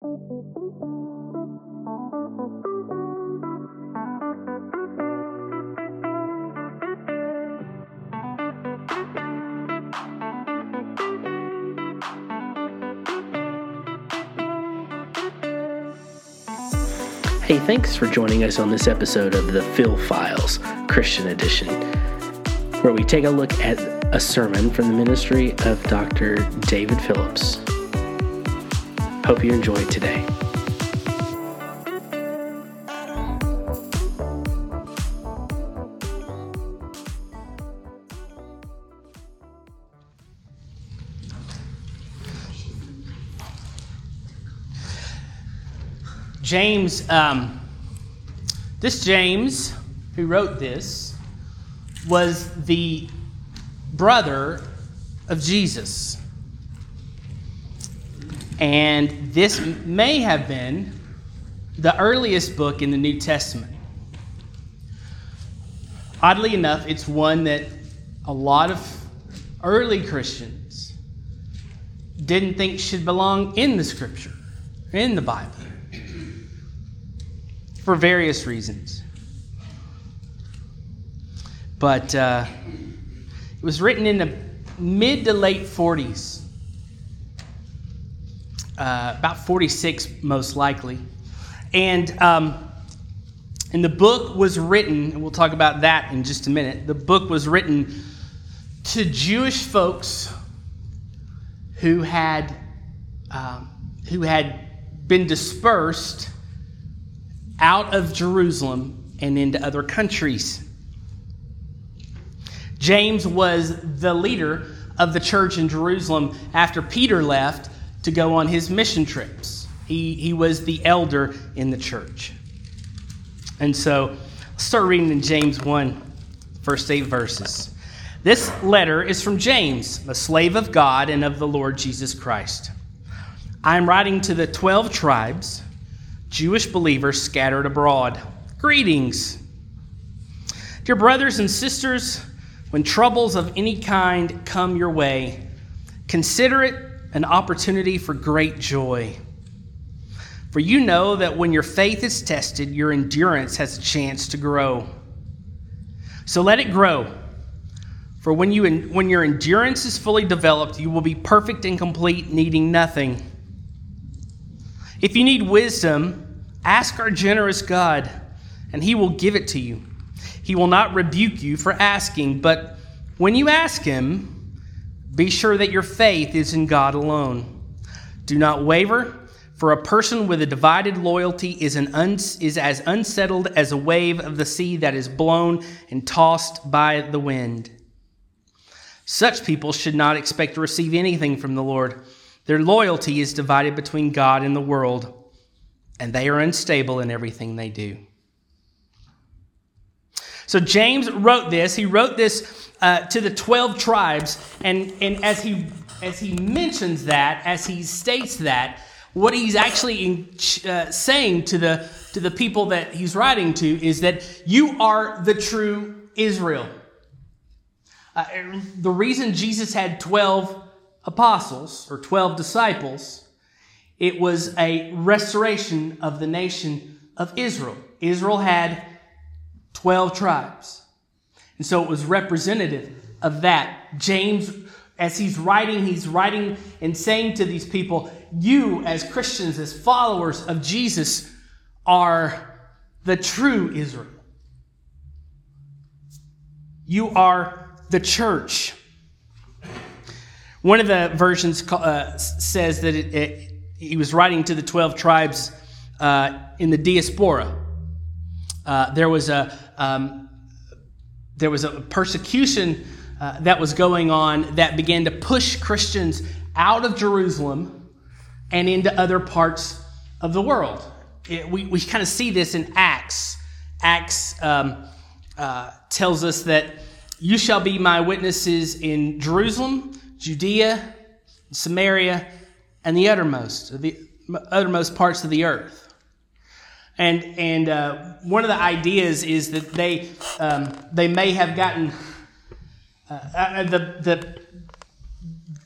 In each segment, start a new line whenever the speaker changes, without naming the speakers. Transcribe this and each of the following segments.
Hey, thanks for joining us on this episode of the Phil Files Christian Edition, where we take a look at a sermon from the ministry of Dr. David Phillips. Hope you enjoy today.
James, um, this James, who wrote this, was the brother of Jesus. And this may have been the earliest book in the New Testament. Oddly enough, it's one that a lot of early Christians didn't think should belong in the scripture, in the Bible for various reasons. But uh, it was written in the mid to late 40s, uh, about 46 most likely. And, um, and the book was written, and we'll talk about that in just a minute. The book was written to Jewish folks who had, um, who had been dispersed out of Jerusalem and into other countries. James was the leader of the church in Jerusalem after Peter left to go on his mission trips. He, he was the elder in the church. And so let's start reading in James 1, first eight verses. This letter is from James, a slave of God and of the Lord Jesus Christ. I am writing to the 12 tribes Jewish believers scattered abroad. Greetings. Dear brothers and sisters, when troubles of any kind come your way, consider it an opportunity for great joy. For you know that when your faith is tested, your endurance has a chance to grow. So let it grow. For when, you, when your endurance is fully developed, you will be perfect and complete, needing nothing. If you need wisdom, ask our generous God, and he will give it to you. He will not rebuke you for asking, but when you ask him, be sure that your faith is in God alone. Do not waver, for a person with a divided loyalty is, uns- is as unsettled as a wave of the sea that is blown and tossed by the wind. Such people should not expect to receive anything from the Lord. Their loyalty is divided between God and the world, and they are unstable in everything they do. So James wrote this. He wrote this uh, to the 12 tribes, and, and as, he, as he mentions that, as he states that, what he's actually in, uh, saying to the, to the people that he's writing to is that you are the true Israel. Uh, the reason Jesus had 12 apostles or 12 disciples, it was a restoration of the nation of Israel. Israel had 12 tribes. And so it was representative of that. James, as he's writing, he's writing and saying to these people, you as Christians, as followers of Jesus, are the true Israel. You are the church. One of the versions uh, says that it, it, he was writing to the 12 tribes uh, in the diaspora. Uh, there was a um, there was a persecution uh, that was going on that began to push Christians out of Jerusalem and into other parts of the world. It, we we kind of see this in Acts. Acts um, uh, tells us that you shall be my witnesses in Jerusalem, Judea, Samaria, and the uttermost, the uttermost parts of the earth. And, and uh, one of the ideas is that they, um, they may have gotten, uh, uh, the, the,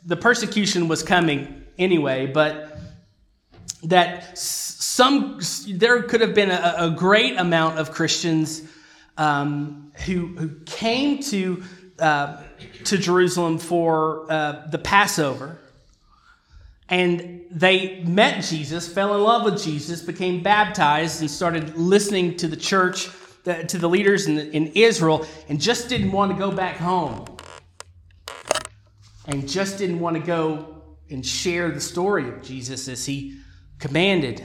the persecution was coming anyway, but that some there could have been a, a great amount of Christians um, who who came to uh, to Jerusalem for uh, the Passover, and they met Jesus, fell in love with Jesus, became baptized, and started listening to the church, to the leaders in, in Israel, and just didn't want to go back home, and just didn't want to go and share the story of Jesus as he commanded.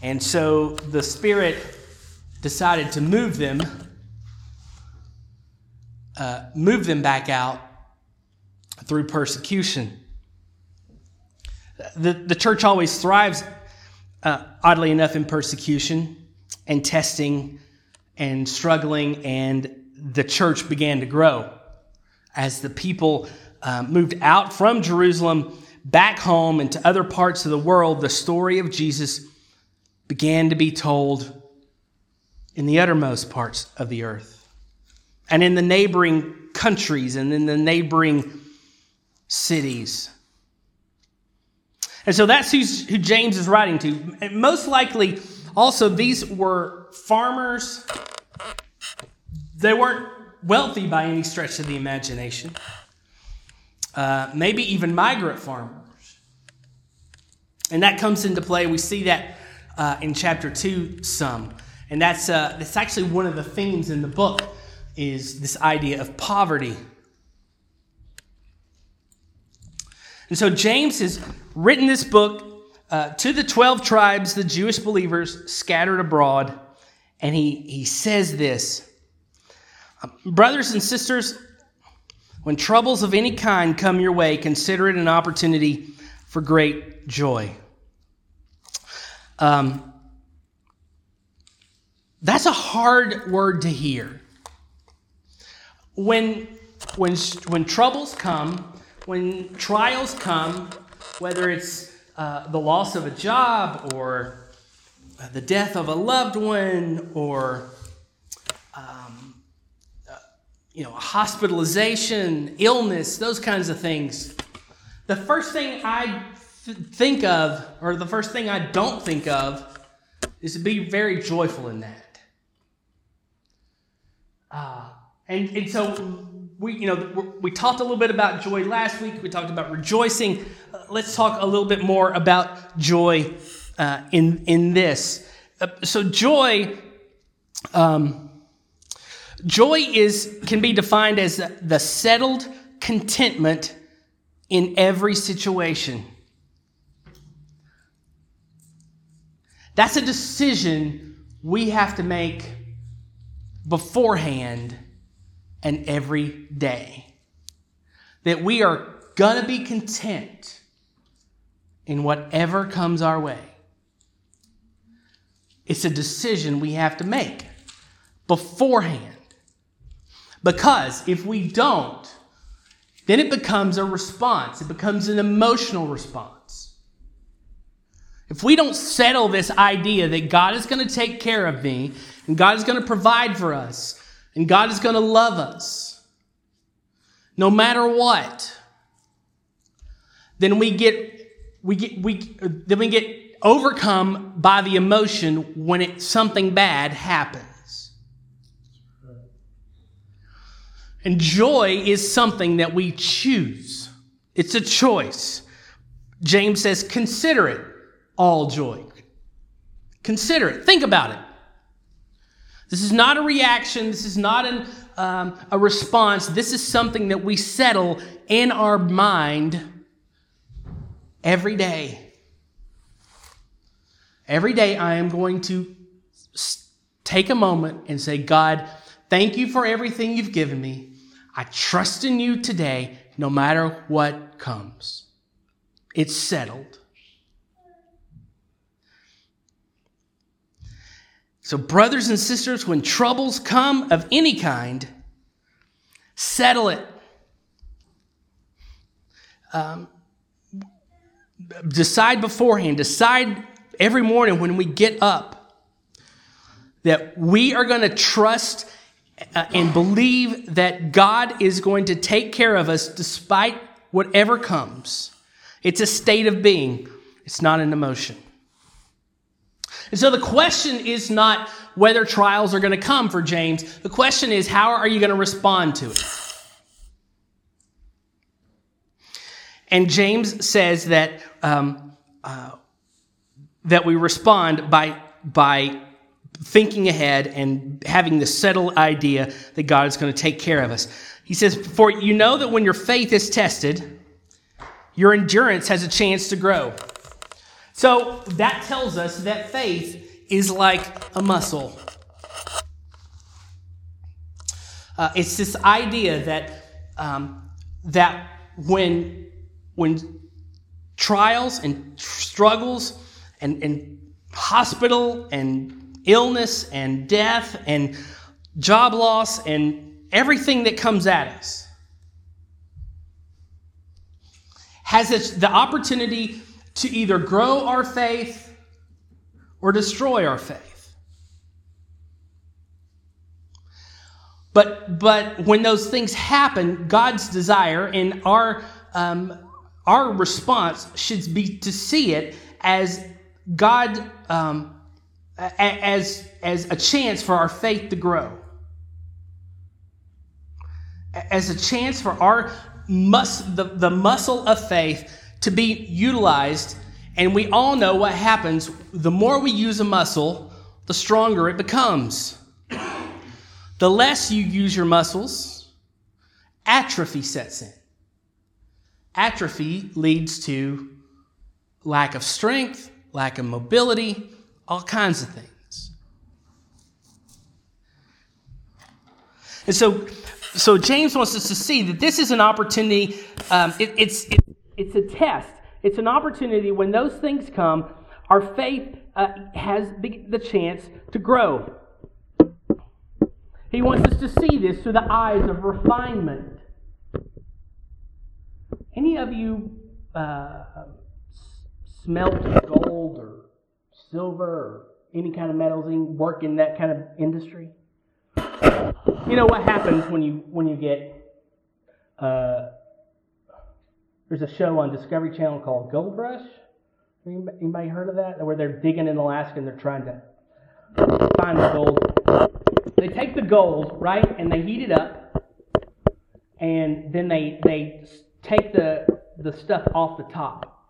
And so the Spirit decided to move them, uh, move them back out through persecution. The, the church always thrives, uh, oddly enough, in persecution and testing and struggling, and the church began to grow. As the people uh, moved out from Jerusalem back home and to other parts of the world, the story of Jesus began to be told in the uttermost parts of the earth and in the neighboring countries and in the neighboring cities. And so that's who James is writing to. And most likely, also, these were farmers. They weren't wealthy by any stretch of the imagination uh, maybe even migrant farmers. And that comes into play. We see that uh, in chapter 2 some. And that's, uh, that's actually one of the themes in the book is this idea of poverty. And so James has written this book uh, to the 12 tribes, the Jewish believers scattered abroad. And he, he says this Brothers and sisters, when troubles of any kind come your way, consider it an opportunity for great joy. Um, that's a hard word to hear. When, when, when troubles come, when trials come, whether it's uh, the loss of a job or the death of a loved one or you know, hospitalization, illness, those kinds of things. The first thing I th- think of, or the first thing I don't think of, is to be very joyful in that. Uh, and, and so we, you know, we talked a little bit about joy last week. We talked about rejoicing. Uh, let's talk a little bit more about joy uh, in in this. Uh, so joy. Um, Joy is, can be defined as the settled contentment in every situation. That's a decision we have to make beforehand and every day. That we are going to be content in whatever comes our way. It's a decision we have to make beforehand. Because if we don't, then it becomes a response, it becomes an emotional response. If we don't settle this idea that God is going to take care of me, and God is going to provide for us, and God is going to love us, no matter what, then we get we get we then we get overcome by the emotion when it something bad happens. And joy is something that we choose. It's a choice. James says, consider it all joy. Consider it. Think about it. This is not a reaction. This is not an, um, a response. This is something that we settle in our mind every day. Every day, I am going to take a moment and say, God, thank you for everything you've given me. I trust in you today, no matter what comes. It's settled. So, brothers and sisters, when troubles come of any kind, settle it. Um, decide beforehand, decide every morning when we get up that we are going to trust uh, and believe that God is going to take care of us despite whatever comes. It's a state of being, it's not an emotion. And so the question is not whether trials are going to come for James. The question is, how are you going to respond to it? And James says that, um, uh, that we respond by, by thinking ahead and having the settled idea that God is going to take care of us. He says, For you know that when your faith is tested, your endurance has a chance to grow. So that tells us that faith is like a muscle. Uh, it's this idea that, um, that when, when trials and struggles and, and hospital and illness and death and job loss and everything that comes at us has the opportunity to either grow our faith or destroy our faith. But, but when those things happen, God's desire and our, um, our response should be to see it as God, um, as, as a chance for our faith to grow. As a chance for our mus- the, the muscle of faith to be utilized. And we all know what happens. The more we use a muscle, the stronger it becomes. The less you use your muscles, atrophy sets in. Atrophy leads to lack of strength, lack of mobility, all kinds of things. And so, so James wants us to see that this is an opportunity. Um, it, it's it, it's a test. It's an opportunity when those things come, our faith uh, has the chance to grow. He wants us to see this through the eyes of refinement. Any of you uh, smelt gold or silver or any kind of metals work in that kind of industry? You know what happens when you when you get uh, there's a show on Discovery Channel called Gold Rush. Anybody heard of that? Where they're digging in Alaska and they're trying to find the gold. They take the gold, right, and they heat it up, and then they they take the the stuff off the top.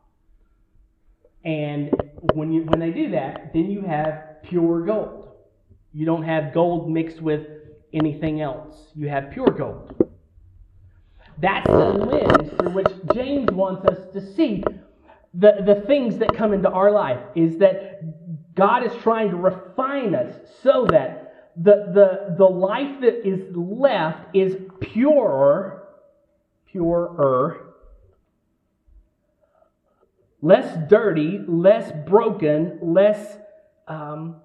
And when you when they do that, then you have pure gold. You don't have gold mixed with anything else. You have pure gold. That's the lens through which James wants us to see the, the things that come into our life. Is that God is trying to refine us so that the, the, the life that is left is purer, purer, less dirty, less broken, less um,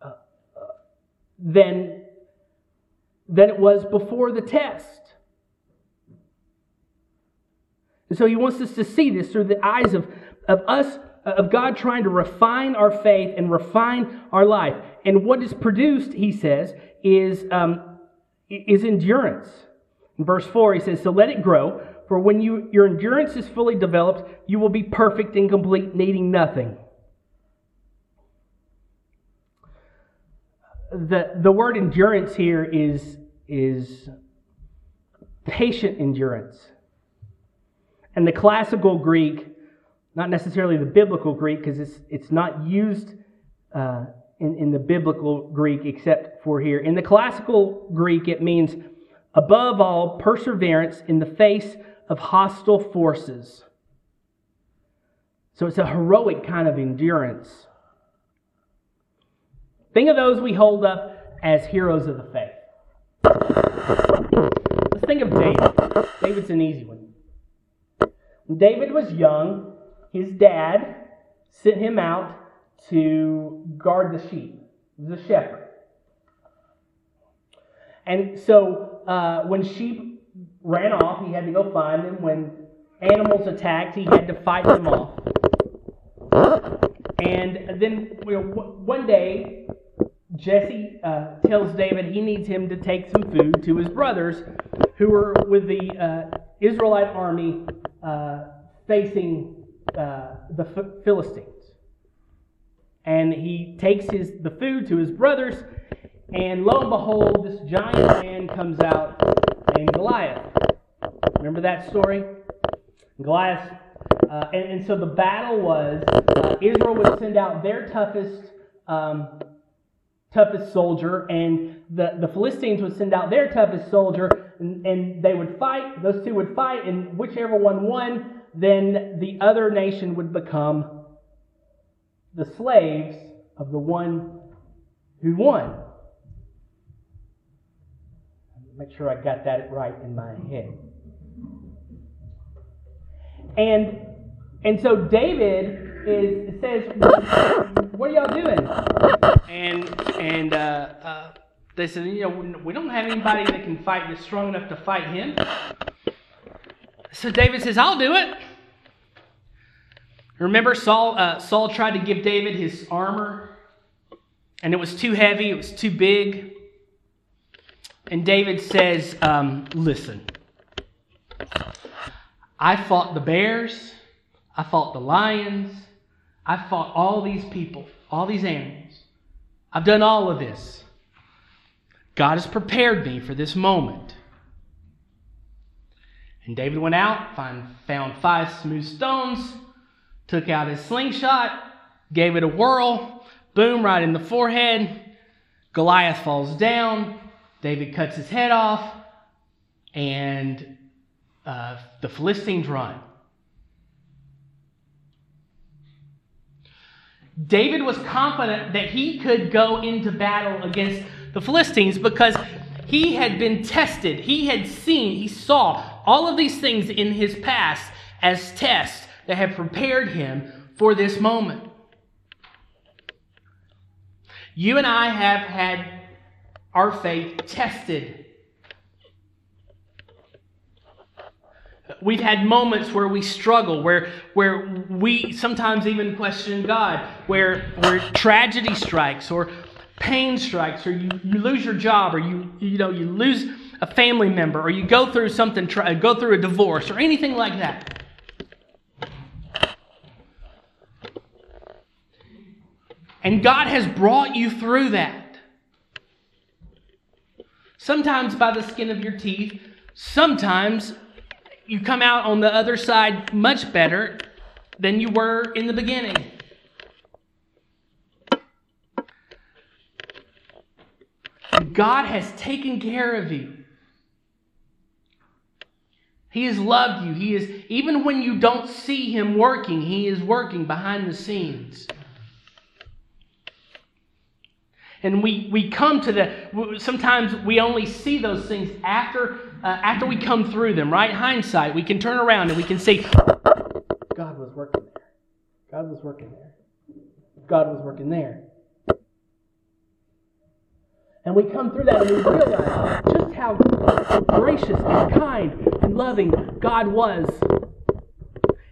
uh, uh, than, than it was before the test. And so he wants us to see this through the eyes of, of us, of God trying to refine our faith and refine our life. And what is produced, he says, is, um, is endurance. In verse 4, he says, So let it grow, for when you, your endurance is fully developed, you will be perfect and complete, needing nothing. The, the word endurance here is, is patient endurance. And the classical Greek, not necessarily the biblical Greek, because it's, it's not used uh, in, in the biblical Greek except for here. In the classical Greek, it means above all, perseverance in the face of hostile forces. So it's a heroic kind of endurance. Think of those we hold up as heroes of the faith. Let's think of David. David's an easy one. David was young, his dad sent him out to guard the sheep. He was a shepherd. And so uh, when sheep ran off, he had to go find them. When animals attacked, he had to fight them off. And then you know, one day, Jesse uh, tells David he needs him to take some food to his brothers who were with the uh, Israelite army uh, facing uh, the Philistines. and he takes his the food to his brothers, and lo and behold, this giant man comes out named Goliath. Remember that story? Goliath. Uh, and, and, so the battle was uh, Israel would send out their toughest um, toughest soldier, and the, the Philistines would send out their toughest soldier, and, and they would fight. Those two would fight, and whichever one won, then the other nation would become the slaves of the one who won. Make sure I got that right in my head. And and so David is it says, "What are y'all doing?" And and uh, uh, they said, "You know, we don't have anybody that can fight that's strong enough to fight him." So David says, "I'll do it." Remember, Saul, uh, Saul tried to give David his armor, and it was too heavy, it was too big. And David says, um, Listen, I fought the bears, I fought the lions, I fought all these people, all these animals. I've done all of this. God has prepared me for this moment. And David went out, find, found five smooth stones took out his slingshot, gave it a whirl, boom, right in the forehead. Goliath falls down. David cuts his head off, and uh, the Philistines run. David was confident that he could go into battle against the Philistines because he had been tested. He had seen, he saw all of these things in his past as tests that had prepared him for this moment. You and I have had our faith tested. We've had moments where we struggle, where, where we sometimes even question God, where, where tragedy strikes or pain strikes, or you, you lose your job, or you, you, know, you lose a family member, or you go through something, go through a divorce, or anything like that. And God has brought you through that. Sometimes by the skin of your teeth, sometimes you come out on the other side much better than you were in the beginning. God has taken care of you. He has loved you. He is even when you don't see him working, he is working behind the scenes. And we, we come to the, sometimes we only see those things after, uh, after we come through them, right? Hindsight, we can turn around and we can say, God was working there. God was working there. God was working there. And we come through that and we realize just how gracious and kind and loving God was.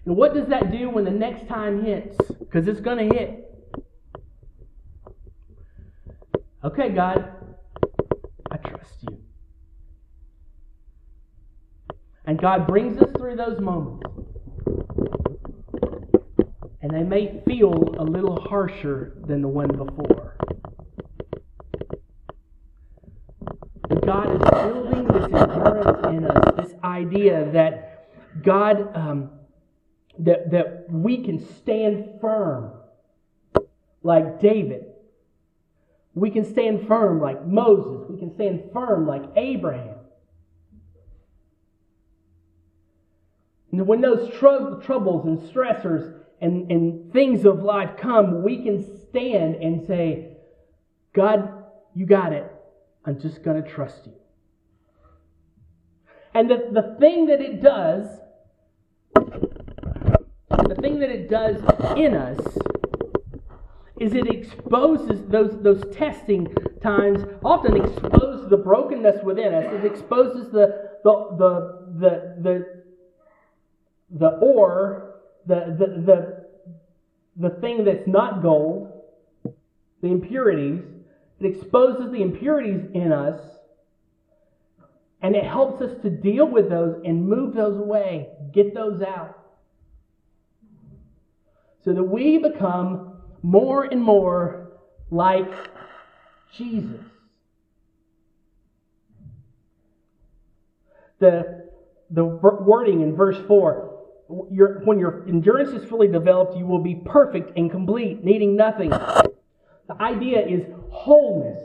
And what does that do when the next time hits? Because it's going to hit. Okay, God, I trust you. And God brings us through those moments. And they may feel a little harsher than the one before. But God is building this endurance in us, this idea that God, um, that, that we can stand firm like David we can stand firm like Moses. We can stand firm like Abraham. And when those tr- troubles and stressors and, and things of life come, we can stand and say, God, you got it. I'm just going to trust you. And the, the thing that it does, the thing that it does in us is it exposes those, those testing times often expose the brokenness within us. It exposes the the the the the, the ore, the, the the the thing that's not gold, the impurities. It exposes the impurities in us, and it helps us to deal with those and move those away, get those out, so that we become more and more like Jesus. The, the wording in verse 4 your, when your endurance is fully developed, you will be perfect and complete, needing nothing. The idea is wholeness.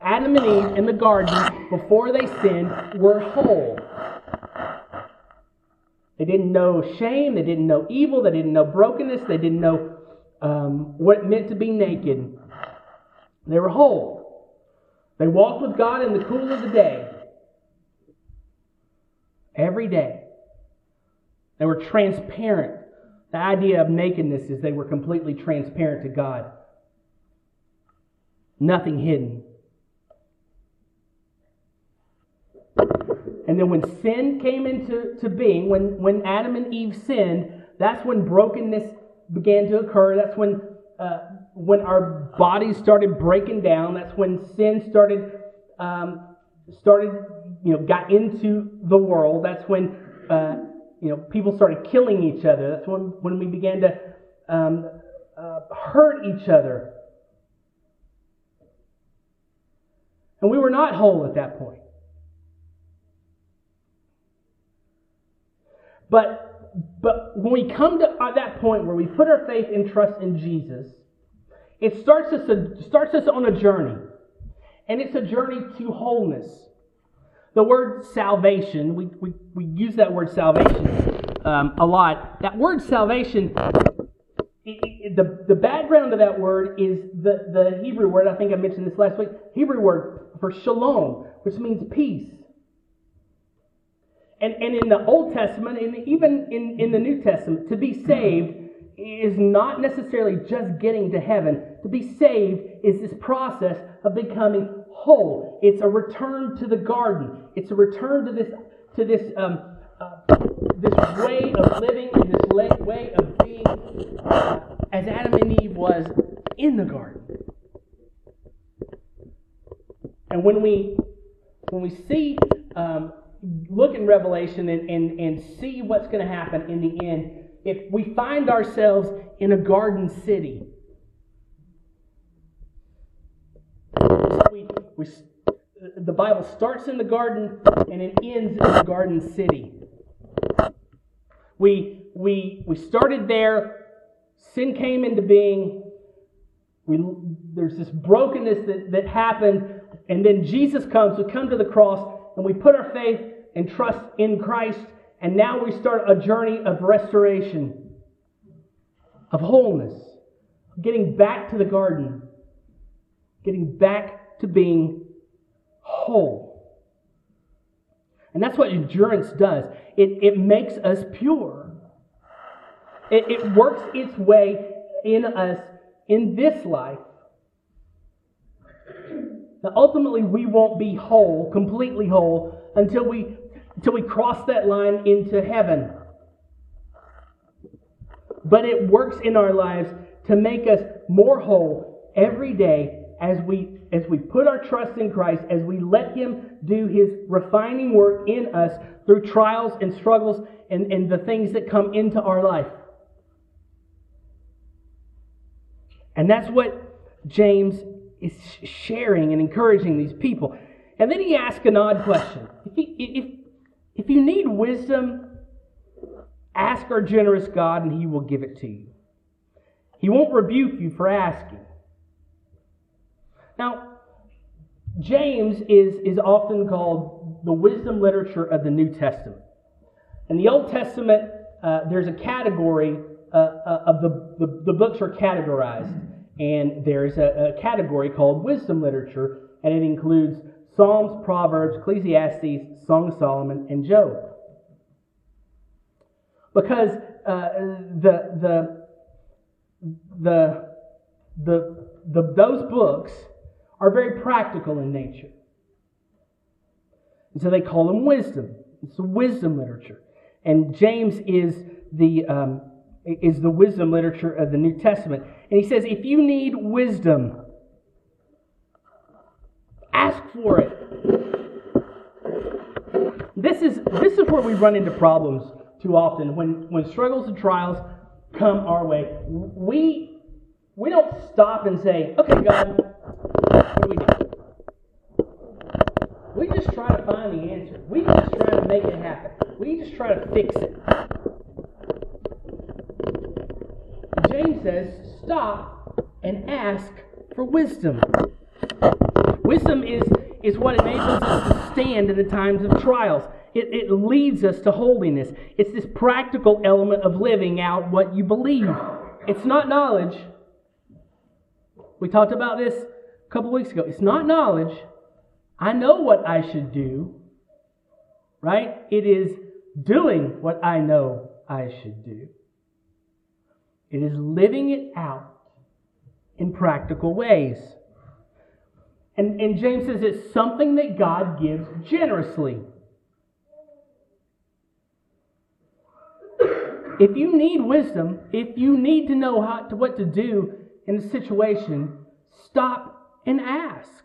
Adam and Eve in the garden, before they sinned, were whole. They didn't know shame, they didn't know evil, they didn't know brokenness, they didn't know um, what it meant to be naked. They were whole. They walked with God in the cool of the day. Every day. They were transparent. The idea of nakedness is they were completely transparent to God. Nothing hidden. And then when sin came into to being, when, when Adam and Eve sinned, that's when brokenness began to occur. That's when, uh, when our bodies started breaking down. That's when sin started, um, started, you know, got into the world. That's when, uh, you know, people started killing each other. That's when, when we began to um, uh, hurt each other. And we were not whole at that point. But, but when we come to uh, that point where we put our faith and trust in Jesus, it starts us, a, starts us on a journey. And it's a journey to wholeness. The word salvation, we, we, we use that word salvation um, a lot. That word salvation, it, it, the, the background of that word is the, the Hebrew word, I think I mentioned this last week, Hebrew word for shalom, which means peace. And, and in the Old Testament, and even in, in the New Testament, to be saved is not necessarily just getting to heaven. To be saved is this process of becoming whole. It's a return to the garden. It's a return to this to this um, uh, this way of living and this way of being uh, as Adam and Eve was in the garden. And when we when we see um, look in Revelation and, and, and see what's going to happen in the end, if we find ourselves in a garden city, we, we, uh, the Bible starts in the garden and it ends in the garden city. We, we, we started there, sin came into being, we, there's this brokenness that, that happened, and then Jesus comes, we come to the cross, and we put our faith and trust in Christ, and now we start a journey of restoration, of wholeness, getting back to the garden, getting back to being whole. And that's what endurance does it, it makes us pure. It, it works its way in us in this life. Now, ultimately, we won't be whole, completely whole, until we until we cross that line into heaven. But it works in our lives to make us more whole every day as we as we put our trust in Christ, as we let Him do His refining work in us through trials and struggles and, and the things that come into our life. And that's what James is sharing and encouraging these people. And then he asks an odd question. If, he, if, if you need wisdom, ask our generous God and he will give it to you. He won't rebuke you for asking. Now, James is, is often called the wisdom literature of the New Testament. In the Old Testament, uh, there's a category uh, uh, of the, the, the, books are categorized, and there's a, a category called wisdom literature, and it includes Psalms, Proverbs, Ecclesiastes, Song of Solomon, and Job. Because uh, the, the, the, the, the, those books are very practical in nature. And so they call them wisdom. It's the wisdom literature. And James is the, um, is the wisdom literature of the New Testament. And he says, if you need wisdom, ask for it. This is, this is where we run into problems too often. When, when struggles and trials come our way, we we don't stop and say, "Okay, God, what do we do?" We just try to find the answer. We just try to make it happen. We just try to fix it. James says, "Stop and ask for wisdom." Wisdom is, is what enables us to stand in the times of trials. It, it leads us to wholeness. It's this practical element of living out what you believe. It's not knowledge. We talked about this a couple weeks ago. It's not knowledge. I know what I should do, right? It is doing what I know I should do. It is living it out in practical ways. And, and James says it's something that God gives generously. If you need wisdom, if you need to know how to, what to do in a situation, stop and ask.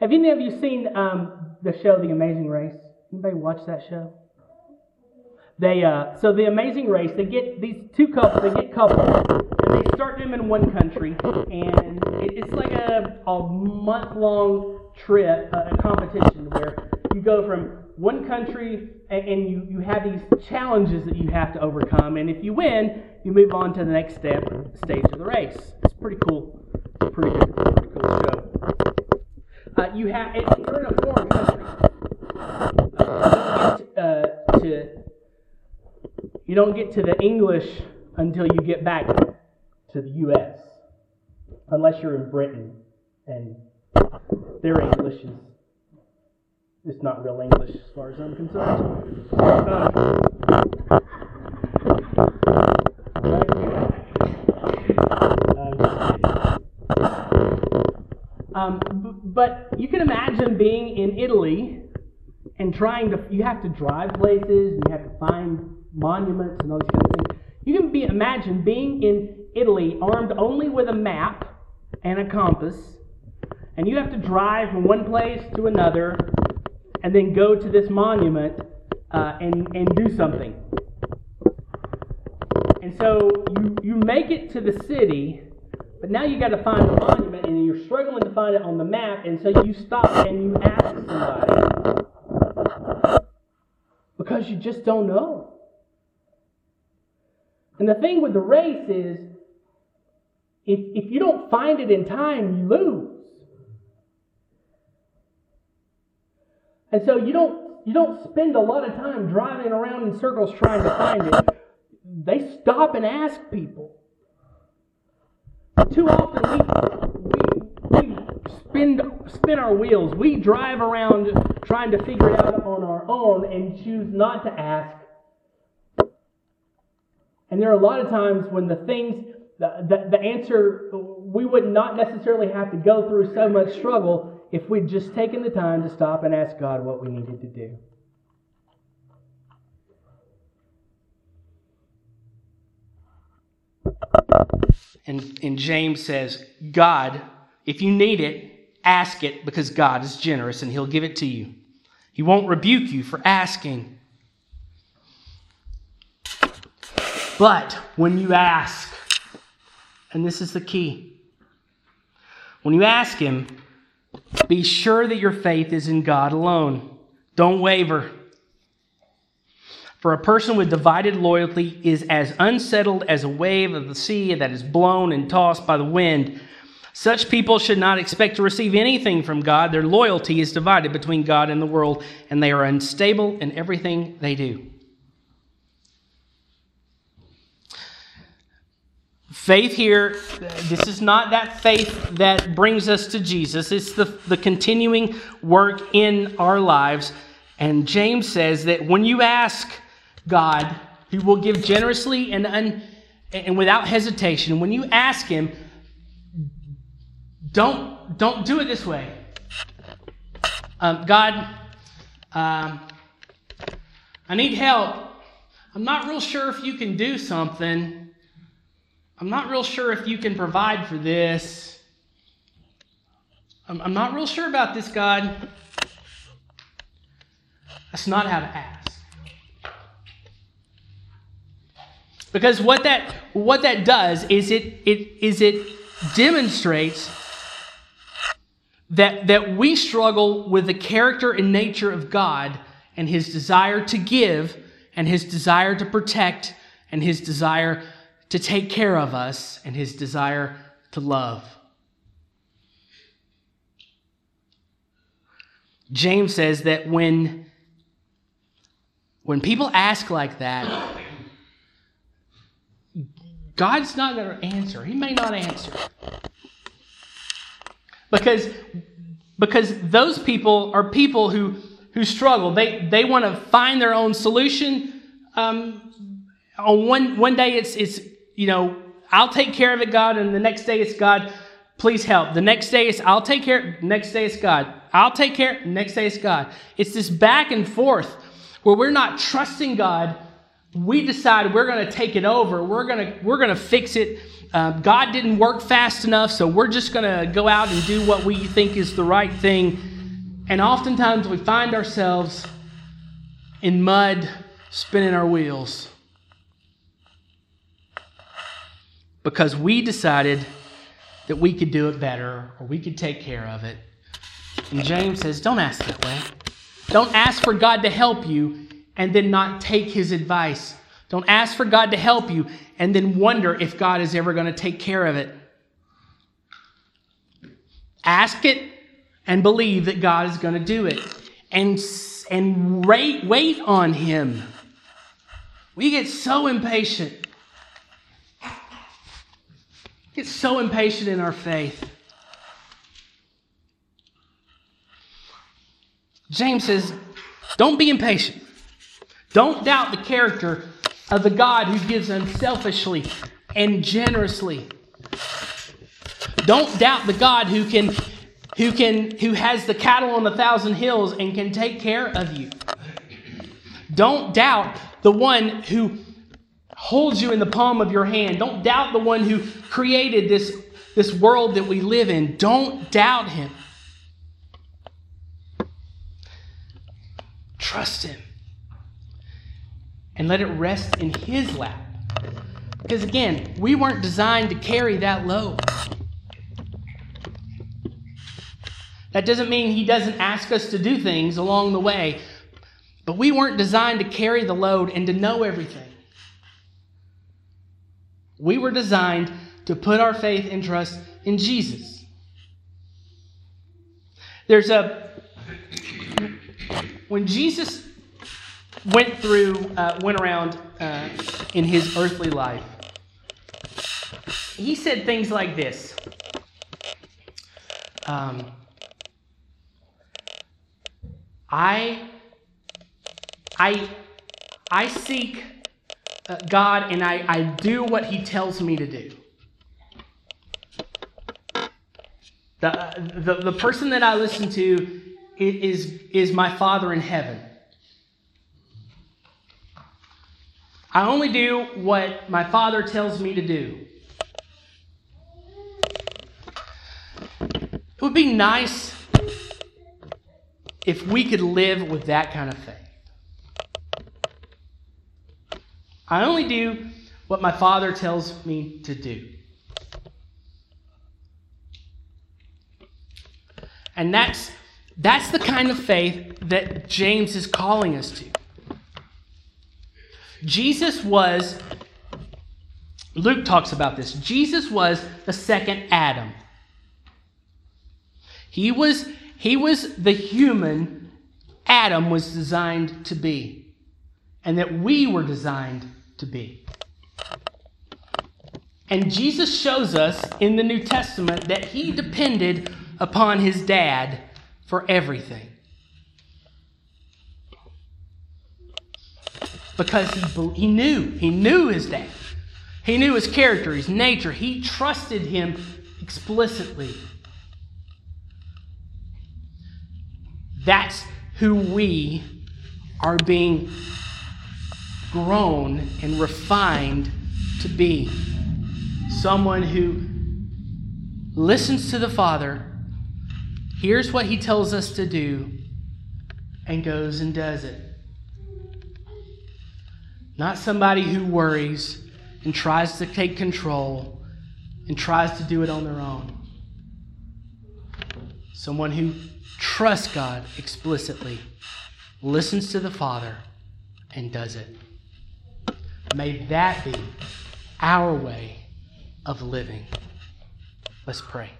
Have any of you seen um, the show The Amazing Race? Anybody watch that show? They uh, so The Amazing Race. They get these two couples. They get couples, and they start them in one country, and it's like a, a month long trip, a competition where you go from one country and you, you have these challenges that you have to overcome. And if you win, you move on to the next step, stage of the race. It's pretty cool. Pretty. Pretty cool show. Uh, you have you're in a foreign country. Uh, uh, to, you don't get to the English until you get back to the U.S. Unless you're in Britain and their English is it's not real English as far as I'm concerned. Um, um, but you can imagine being in Italy and trying to, you have to drive places and you have to find monuments and all these kind of things. You can be, imagine being in Italy armed only with a map and a compass, and you have to drive from one place to another and then go to this monument uh, and, and do something. And so you, you make it to the city, but now you got to find the monument, and you're struggling to find it on the map, and so you stop and you ask somebody because you just don't know. And the thing with the race is, if, if you don't find it in time, you lose. And so you don't you don't spend a lot of time driving around in circles trying to find it. They stop and ask people. Too often we, we, we spin, spin our wheels. We drive around trying to figure it out on our own and choose not to ask. And there are a lot of times when the things, the, the, the answer, we would not necessarily have to go through so much struggle if we'd just taken the time to stop and ask God what we needed to do. And, and James says, God, if you need it, ask it because God is generous and he'll give it to you. He won't rebuke you for asking. But when you ask, and this is the key, when you ask Him, be sure that your faith is in God alone. Don't waver. For a person with divided loyalty is as unsettled as a wave of the sea that is blown and tossed by the wind. Such people should not expect to receive anything from God. Their loyalty is divided between God and the world, and they are unstable in everything they do. Faith here, this is not that faith that brings us to Jesus. It's the, the continuing work in our lives. And James says that when you ask God, He will give generously and, un, and without hesitation. When you ask Him, don't, don't do it this way. Um, God, um, I need help. I'm not real sure if you can do something. I'm not real sure if you can provide for this. I'm, I'm not real sure about this, God. That's not how to ask. Because what that what that does is it it is it demonstrates that that we struggle with the character and nature of God and his desire to give and his desire to protect and his desire to take care of us and his desire to love. James says that when when people ask like that, God's not going to answer. He may not answer. Because, because those people are people who, who struggle. They, they want to find their own solution. Um, on one, one day it's, it's, you know, I'll take care of it, God, and the next day it's God, please help. The next day it's I'll take care, next day it's God. I'll take care, next day it's God. It's this back and forth where we're not trusting God we decide we're going to take it over. We're going to we're going to fix it. Uh, God didn't work fast enough, so we're just going to go out and do what we think is the right thing. And oftentimes we find ourselves in mud, spinning our wheels because we decided that we could do it better or we could take care of it. And James says, don't ask that way. Don't ask for God to help you and then not take his advice. Don't ask for God to help you and then wonder if God is ever going to take care of it. Ask it and believe that God is going to do it. And, and wait, wait on him. We get so impatient. Get so impatient in our faith. James says, don't be impatient. Don't doubt the character of the God who gives unselfishly and generously. Don't doubt the God who can who can who has the cattle on a thousand hills and can take care of you. Don't doubt the one who holds you in the palm of your hand. Don't doubt the one who created this, this world that we live in. Don't doubt him. Trust him and let it rest in His lap. Because again, we weren't designed to carry that load. That doesn't mean He doesn't ask us to do things along the way, but we weren't designed to carry the load and to know everything. We were designed to put our faith and trust in Jesus. There's a. When Jesus went through, uh, went around uh, in his earthly life, he said things like this. Um, I, I, I seek uh, God and I, I do what He tells me to do. The, the, the person that I listen to is, is my Father in heaven. I only do what my Father tells me to do. It would be nice if we could live with that kind of faith. I only do what my Father tells me to do. And that's, that's the kind of faith that James is calling us to. Jesus was, Luke talks about this. Jesus was the second Adam. He was, he was the human Adam was designed to be, and that we were designed to be. And Jesus shows us in the New Testament that he depended upon his dad for everything. Because he, he knew. He knew his dad. He knew his character, his nature. He trusted him explicitly. That's who we are being grown and refined to be. Someone who listens to the Father, hears what he tells us to do, and goes and does it. Not somebody who worries, and tries to take control and tries to do it on their own. Someone who trusts God explicitly, listens to the Father, and does it. May that be our way of living. Let's pray.